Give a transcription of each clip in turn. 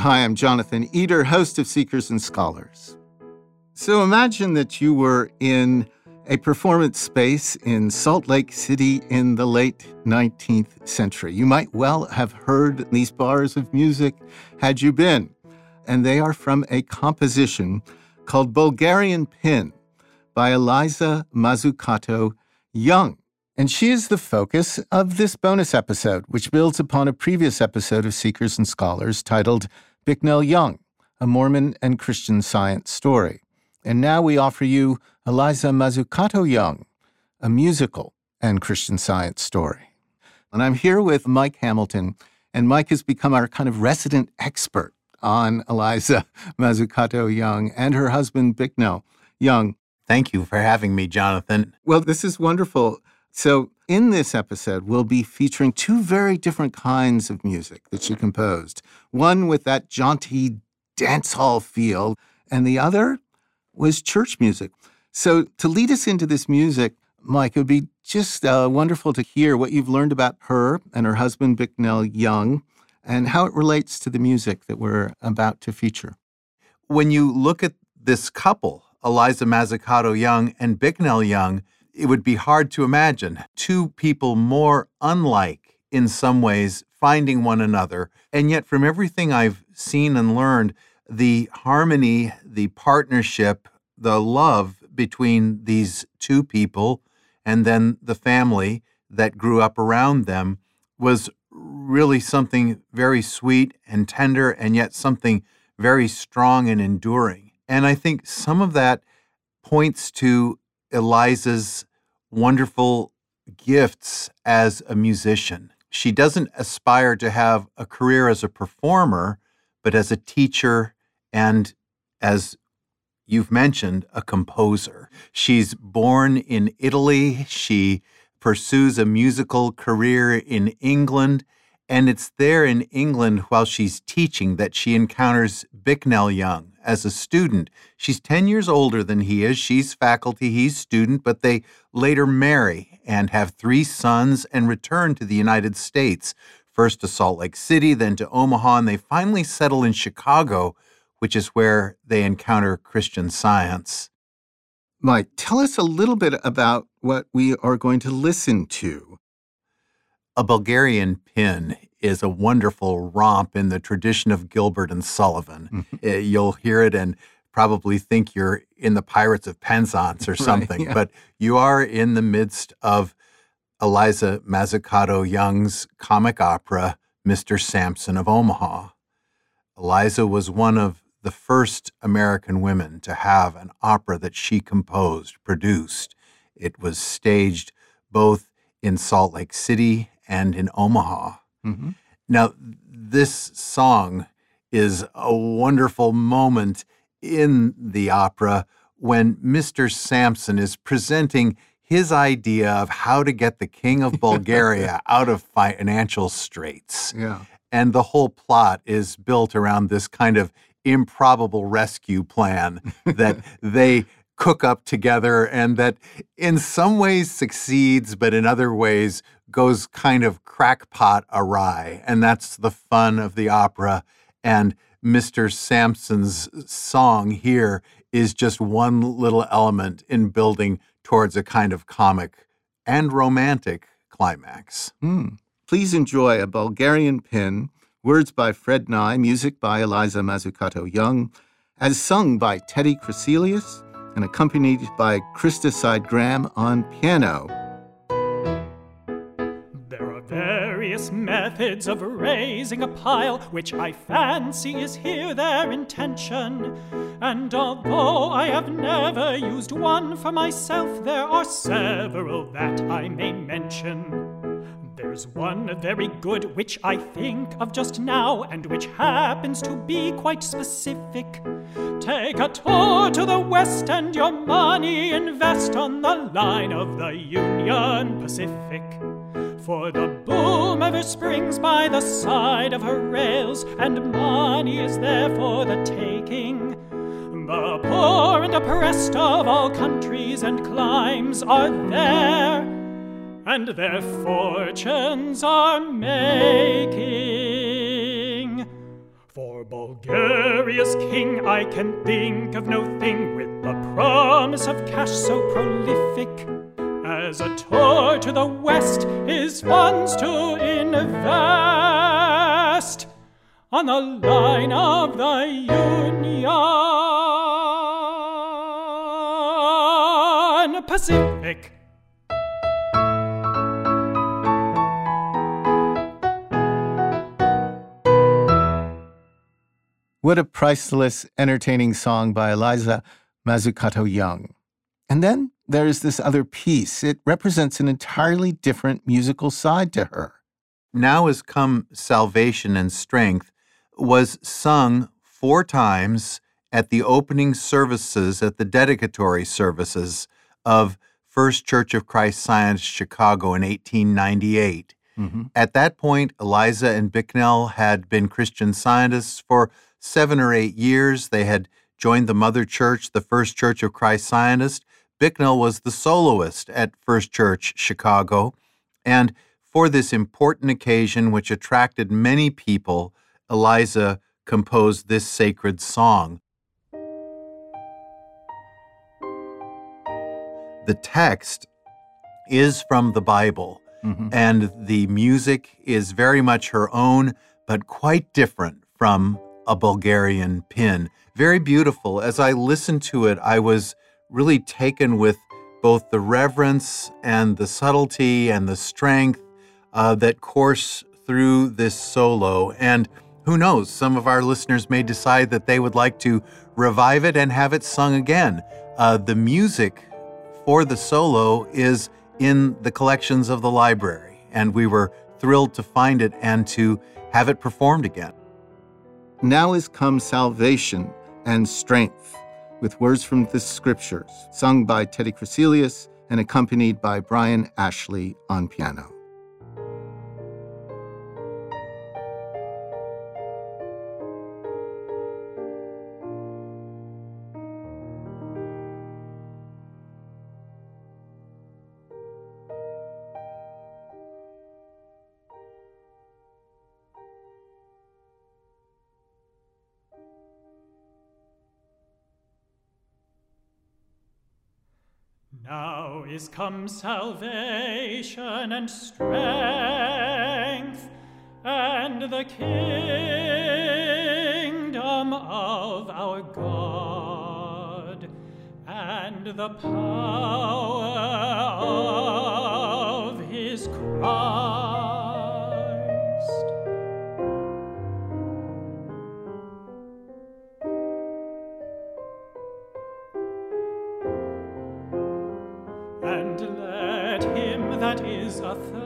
Hi, I'm Jonathan Eder, host of Seekers and Scholars. So imagine that you were in a performance space in Salt Lake City in the late 19th century. You might well have heard these bars of music had you been. And they are from a composition called Bulgarian Pin by Eliza Mazzucato Young. And she is the focus of this bonus episode, which builds upon a previous episode of Seekers and Scholars titled Bicknell Young, a Mormon and Christian science story. And now we offer you Eliza Mazzucato Young, a musical and Christian science story. And I'm here with Mike Hamilton, and Mike has become our kind of resident expert on Eliza Mazzucato Young and her husband, Bicknell Young. Thank you for having me, Jonathan. Well, this is wonderful. So, in this episode, we'll be featuring two very different kinds of music that she composed one with that jaunty dance hall feel, and the other was church music. So, to lead us into this music, Mike, it would be just uh, wonderful to hear what you've learned about her and her husband, Bicknell Young, and how it relates to the music that we're about to feature. When you look at this couple, Eliza Mazzucato Young and Bicknell Young, it would be hard to imagine two people more unlike in some ways finding one another. And yet, from everything I've seen and learned, the harmony, the partnership, the love between these two people and then the family that grew up around them was really something very sweet and tender, and yet something very strong and enduring. And I think some of that points to Eliza's wonderful gifts as a musician. She doesn't aspire to have a career as a performer, but as a teacher and as you've mentioned, a composer. She's born in Italy. She pursues a musical career in England. And it's there in England while she's teaching that she encounters Bicknell Young, as a student. She's 10 years older than he is. She's faculty, he's student, but they later marry and have three sons and return to the United States, first to Salt Lake City, then to Omaha, and they finally settle in Chicago, which is where they encounter Christian science. Mike, tell us a little bit about what we are going to listen to. A Bulgarian pin is a wonderful romp in the tradition of Gilbert and Sullivan. Mm-hmm. Uh, you'll hear it and probably think you're in the Pirates of Penzance or something, right, yeah. but you are in the midst of Eliza Mazzucato Young's comic opera, Mr. Sampson of Omaha. Eliza was one of the first American women to have an opera that she composed, produced. It was staged both in Salt Lake City and in Omaha. Mm-hmm. Now, this song is a wonderful moment in the opera when Mr. Sampson is presenting his idea of how to get the king of Bulgaria out of financial straits. Yeah. And the whole plot is built around this kind of improbable rescue plan that they cook up together and that in some ways succeeds, but in other ways goes kind of crackpot awry. And that's the fun of the opera. And Mr. Sampson's song here is just one little element in building towards a kind of comic and romantic climax. Mm. Please enjoy a Bulgarian pin, words by Fred Nye, music by Eliza Mazzucato Young, as sung by Teddy Crecelius and accompanied by Krista Side Graham on piano. There are various methods of raising a pile, which I fancy is here their intention. And although I have never used one for myself, there are several that I may mention. There's one very good which I think of just now, and which happens to be quite specific. Take a tour to the west, and your money invest on the line of the Union Pacific. For the boom ever springs by the side of her rails, and money is there for the taking. The poor and oppressed of all countries and climes are there, and their fortunes are making. Bulgaria's king, I can think of no thing with the promise of cash so prolific as a tour to the west, his funds to invest on the line of the Union Pacific. What a priceless, entertaining song by Eliza Mazzucato Young. And then there's this other piece. It represents an entirely different musical side to her. Now has Come Salvation and Strength was sung four times at the opening services, at the dedicatory services of First Church of Christ Science Chicago in 1898. Mm-hmm. At that point, Eliza and Bicknell had been Christian scientists for seven or eight years. They had joined the mother church, the First Church of Christ Scientist. Bicknell was the soloist at First Church Chicago. And for this important occasion, which attracted many people, Eliza composed this sacred song. The text is from the Bible, mm-hmm. and the music is very much her own, but quite different from a Bulgarian pin. Very beautiful. As I listened to it, I was really taken with both the reverence and the subtlety and the strength uh, that course through this solo. And who knows, some of our listeners may decide that they would like to revive it and have it sung again. Uh, the music for the solo is in the collections of the library, and we were thrilled to find it and to have it performed again. Now is come salvation and strength, with words from the scriptures, sung by Teddy Crecelius and accompanied by Brian Ashley on piano. Now is come salvation and strength, and the kingdom of our God, and the power of his Christ. a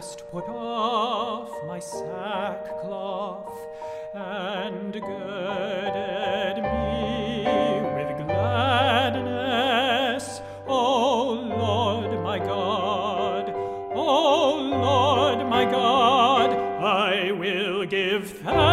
last put off my sackcloth and girded me with gladness, O Lord my God, O Lord my God, I will give thanks.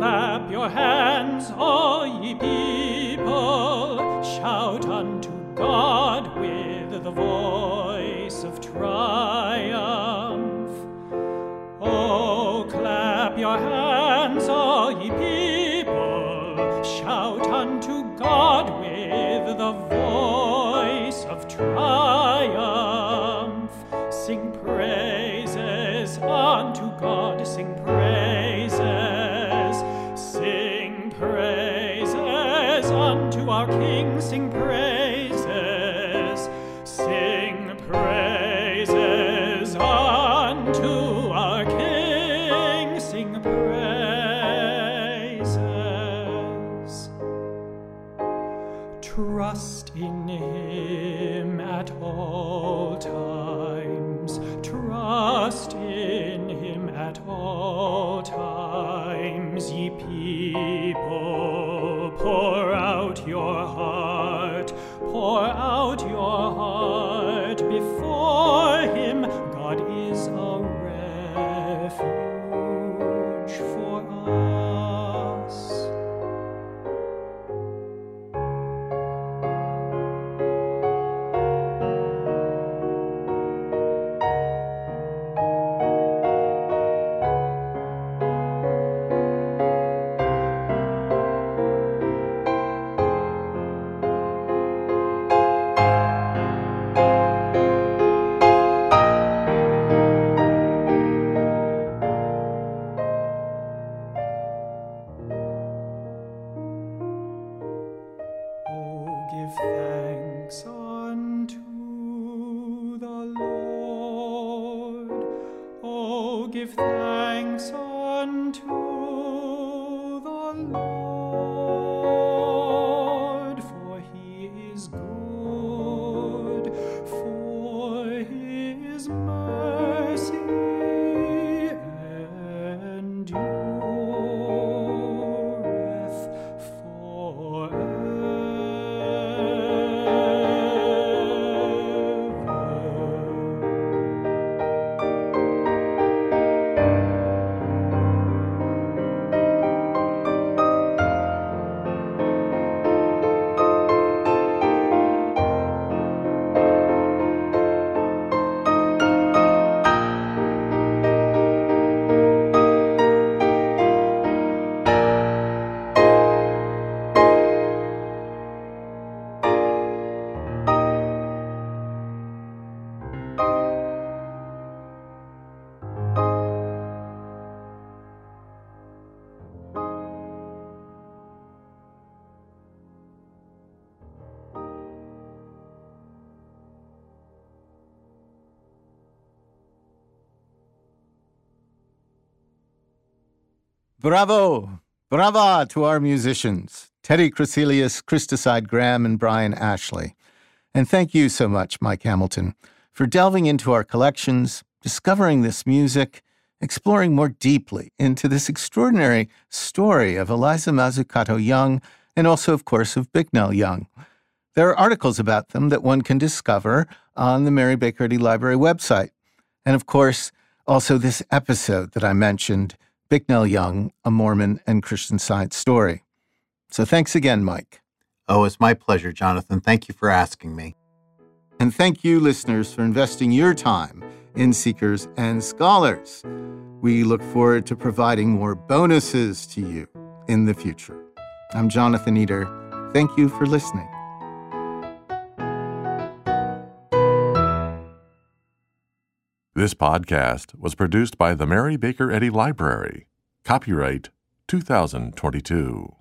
clap your hands, all ye people. Shout unto God with the voice of triumph. Oh, clap your hands, all ye people. Shout unto God with sing praises, sing praises unto our King, sing praises. Trust in him at all times. Trust in him at all times, ye people. Pour out your heart, Bravo! Brava to our musicians, Teddy Crecelius, Christocide Graham, and Brian Ashley. And thank you so much, Mike Hamilton, for delving into our collections, discovering this music, exploring more deeply into this extraordinary story of Eliza Mazzucato Young and also, of course, of Bicknell Young. There are articles about them that one can discover on the Mary Baker Eddy Library website. And of course, also this episode that I mentioned, Bicknell Young, a Mormon and Christian Science story. So thanks again, Mike. Oh, it's my pleasure, Jonathan. Thank you for asking me. And thank you, listeners, for investing your time in Seekers and Scholars. We look forward to providing more bonuses to you in the future. I'm Jonathan Eder. Thank you for listening. This podcast was produced by the Mary Baker Eddy Library. Copyright 2022.